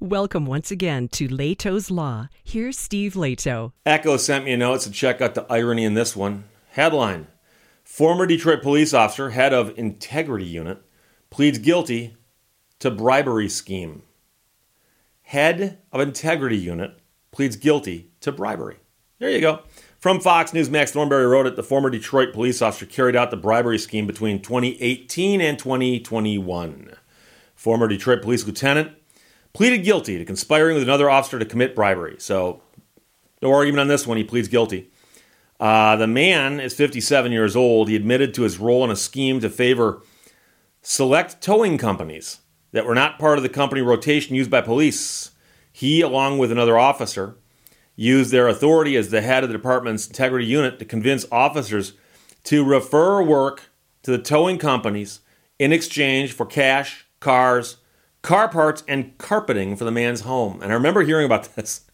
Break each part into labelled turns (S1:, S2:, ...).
S1: Welcome once again to Lehto's Law. Here's Steve Lehto.
S2: Echo sent me a note, to check out the irony in this one. Headline Former Detroit police officer, head of integrity unit, pleads guilty to bribery scheme. Head of integrity unit pleads guilty to bribery. There you go. From Fox News, Max Thornberry wrote it. The former Detroit police officer carried out the bribery scheme between 2018 and 2021. Former Detroit police lieutenant pleaded guilty to conspiring with another officer to commit bribery. So, no argument on this one. He pleads guilty. Uh, the man is 57 years old. He admitted to his role in a scheme to favor select towing companies that were not part of the company rotation used by police. He, along with another officer, used their authority as the head of the department's integrity unit to convince officers to refer work to the towing companies in exchange for cash, cars, car parts, and carpeting for the man's home. And I remember hearing about this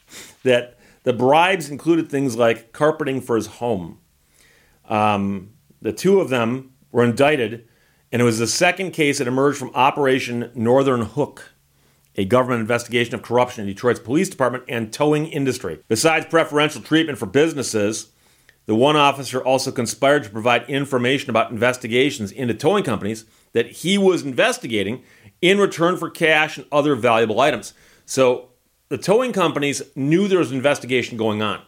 S2: that the bribes included things like carpeting for his home. Um, the two of them were indicted, and it was the second case that emerged from Operation Northern Hook, a government investigation of corruption in Detroit's police department and towing industry. Besides preferential treatment for businesses, the one officer also conspired to provide information about investigations into towing companies that he was investigating in return for cash and other valuable items. So the towing companies knew there was an investigation going on.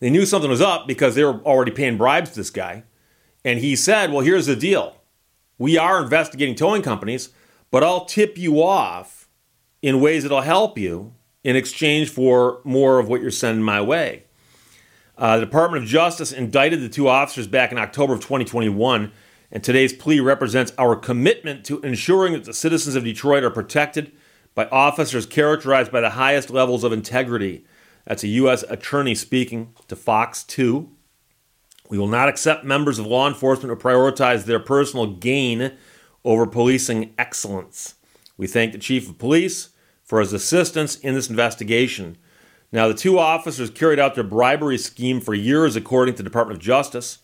S2: They knew something was up because they were already paying bribes to this guy. And he said, Well, here's the deal. We are investigating towing companies, but I'll tip you off in ways that'll help you in exchange for more of what you're sending my way. Uh, the Department of Justice indicted the two officers back in October of 2021 and today's plea represents our commitment to ensuring that the citizens of Detroit are protected by officers characterized by the highest levels of integrity. That's a U.S. attorney speaking to Fox 2. We will not accept members of law enforcement who prioritize their personal gain over policing excellence. We thank the Chief of Police for his assistance in this investigation. Now, the two officers carried out their bribery scheme for years, according to the Department of Justice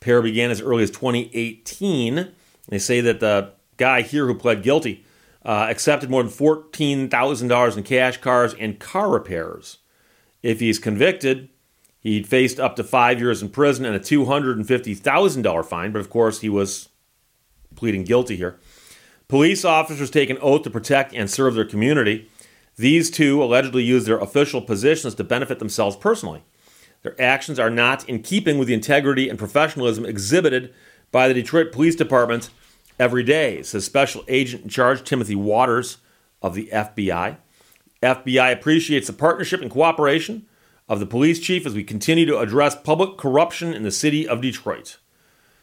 S2: pair began as early as 2018. They say that the guy here who pled guilty uh, accepted more than $14,000 in cash cars and car repairs. If he's convicted, he'd faced up to five years in prison and a $250,000 fine, but of course he was pleading guilty here. Police officers take an oath to protect and serve their community. These two allegedly used their official positions to benefit themselves personally. Their actions are not in keeping with the integrity and professionalism exhibited by the Detroit Police Department every day, says Special Agent in Charge Timothy Waters of the FBI. FBI appreciates the partnership and cooperation of the police chief as we continue to address public corruption in the city of Detroit.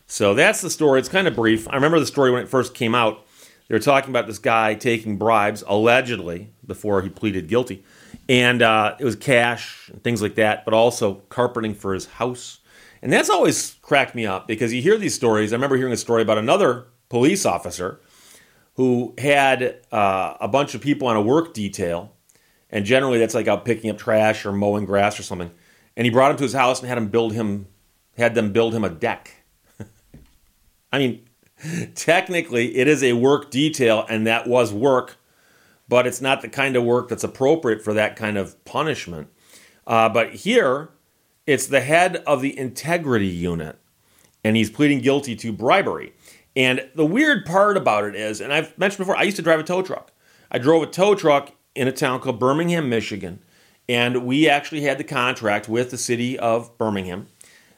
S2: So that's the story. It's kind of brief. I remember the story when it first came out. They were talking about this guy taking bribes, allegedly, before he pleaded guilty and uh, it was cash and things like that, but also carpeting for his house. And that's always cracked me up because you hear these stories. I remember hearing a story about another police officer who had uh, a bunch of people on a work detail, and generally that's like out picking up trash or mowing grass or something. And he brought him to his house and had him build him, had them build him a deck. I mean, technically it is a work detail, and that was work but it's not the kind of work that's appropriate for that kind of punishment. Uh, but here, it's the head of the integrity unit, and he's pleading guilty to bribery. And the weird part about it is, and I've mentioned before, I used to drive a tow truck. I drove a tow truck in a town called Birmingham, Michigan, and we actually had the contract with the city of Birmingham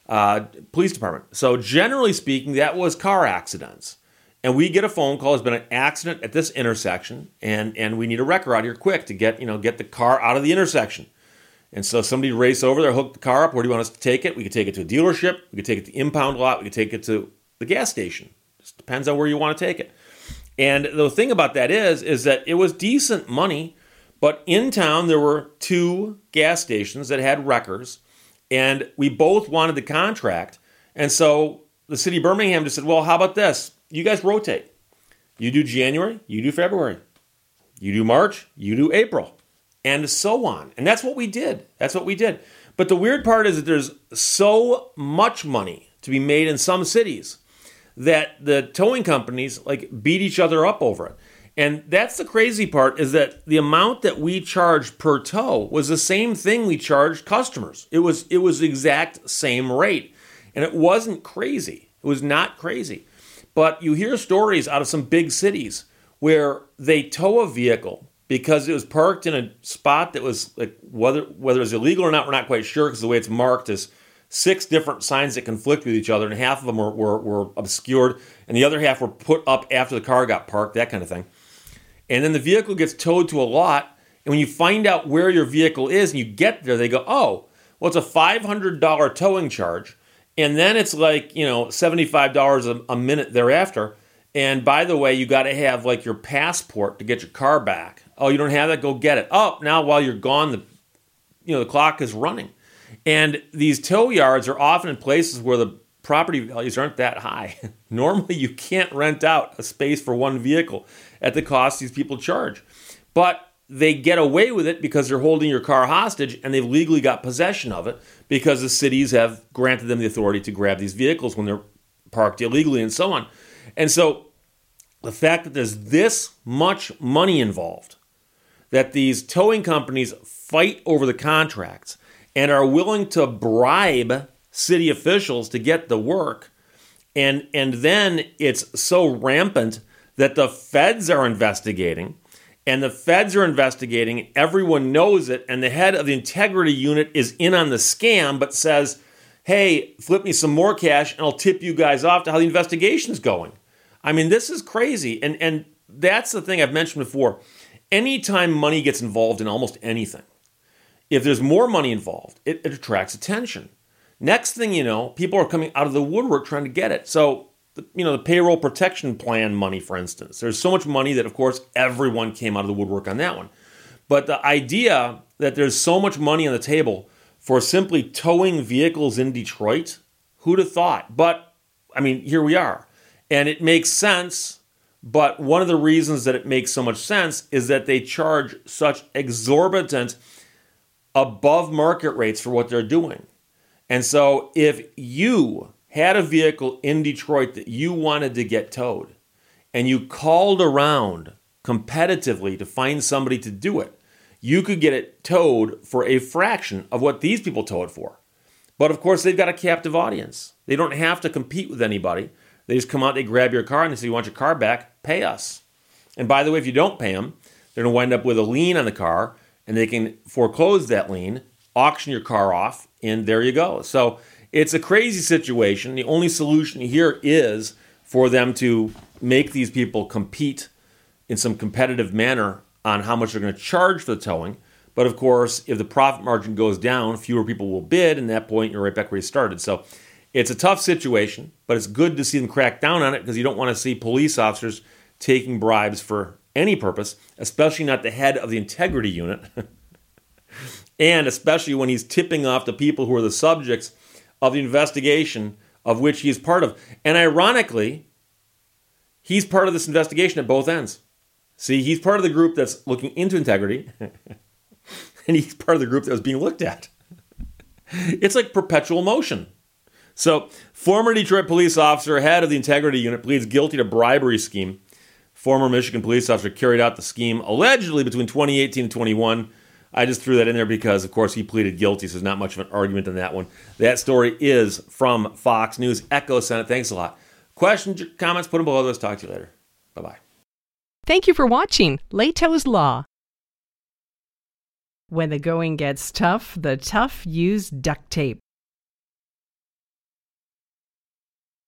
S2: uh, Police Department. So, generally speaking, that was car accidents and we get a phone call. There's been an accident at this intersection, and and we need a wrecker out here quick to get you know get the car out of the intersection. And so somebody race over there, hook the car up. Where do you want us to take it? We could take it to a dealership. We could take it to the impound lot. We could take it to the gas station. Just depends on where you want to take it. And the thing about that is, is that it was decent money, but in town there were two gas stations that had wreckers, and we both wanted the contract. And so the city of Birmingham just said, well, how about this? You guys rotate. You do January, you do February. You do March, you do April, and so on. And that's what we did. That's what we did. But the weird part is that there's so much money to be made in some cities that the towing companies like beat each other up over it. And that's the crazy part is that the amount that we charged per tow was the same thing we charged customers. It was it was the exact same rate. And it wasn't crazy. It was not crazy. But you hear stories out of some big cities where they tow a vehicle because it was parked in a spot that was like whether whether it's illegal or not, we're not quite sure because the way it's marked is six different signs that conflict with each other, and half of them were, were, were obscured, and the other half were put up after the car got parked, that kind of thing. And then the vehicle gets towed to a lot, and when you find out where your vehicle is and you get there, they go, oh, well, it's a $500 towing charge. And then it's like, you know, $75 a, minute thereafter. And by the way, you got to have like your passport to get your car back. Oh, you don't have that? Go get it. Oh, now while you're gone, the you know the clock is running. And these tow yards are often in places where the property values aren't that high. Normally, you can't rent out a space for one vehicle at the cost these people charge. But they get away with it because they're holding your car hostage and they've legally got possession of it because the cities have granted them the authority to grab these vehicles when they're parked illegally and so on. And so the fact that there's this much money involved, that these towing companies fight over the contracts and are willing to bribe city officials to get the work, and, and then it's so rampant that the feds are investigating and the feds are investigating. Everyone knows it. And the head of the integrity unit is in on the scam but says hey flip me some more cash and i'll tip you guys off to how the investigation's going. I mean this is crazy. And and that's the thing i've mentioned before. Anytime money gets involved in almost anything if there's more money involved it, it attracts attention. Next thing you know people are coming out of the woodwork trying to get it. So you know the payroll protection plan money for instance. There's so much money that of course everyone came out of the woodwork on that one. But the idea that there's so much money on the table for simply towing vehicles in detroit who'd have thought? But i mean here we are. And it makes sense but one of the reasons that it makes so much sense is that they charge such exorbitant above market rates for what they're doing. And so if you had a vehicle in Detroit that you wanted to get towed and you called around competitively to find somebody to do it, you could get it towed for a fraction of what these people tow it for. But of course, they've got a captive audience. They don't have to compete with anybody. They just come out, they grab your car, and they say, You want your car back? Pay us. And by the way, if you don't pay them, they're going to wind up with a lien on the car, and they can foreclose that lien, auction your car off, and there you go. So it's a crazy situation. The only solution here is for them to make these people compete in some competitive manner on how much they're going to charge for the towing. But of course, if the profit margin goes down, fewer people will bid, and at that point, you're right back where you started. So it's a tough situation, but it's good to see them crack down on it because you don't want to see police officers taking bribes for any purpose, especially not the head of the integrity unit. and especially when he's tipping off the people who are the subjects of the investigation of which he is part of. And ironically, he's part of this investigation at both ends. See, he's part of the group that's looking into integrity, and he's part of the group that was being looked at. It's like perpetual motion. So, former Detroit police officer, head of the integrity unit, pleads guilty to bribery scheme. Former Michigan police officer carried out the scheme allegedly between 2018 and 21 I just threw that in there because, of course, he pleaded guilty, so there's not much of an argument on that one. That story is from Fox News. Echo Senate. Thanks a lot. Questions, comments, put them below. Let's talk to you later. Bye bye.
S1: Thank you for watching Lehto's Law. When the going gets tough, the tough use duct tape.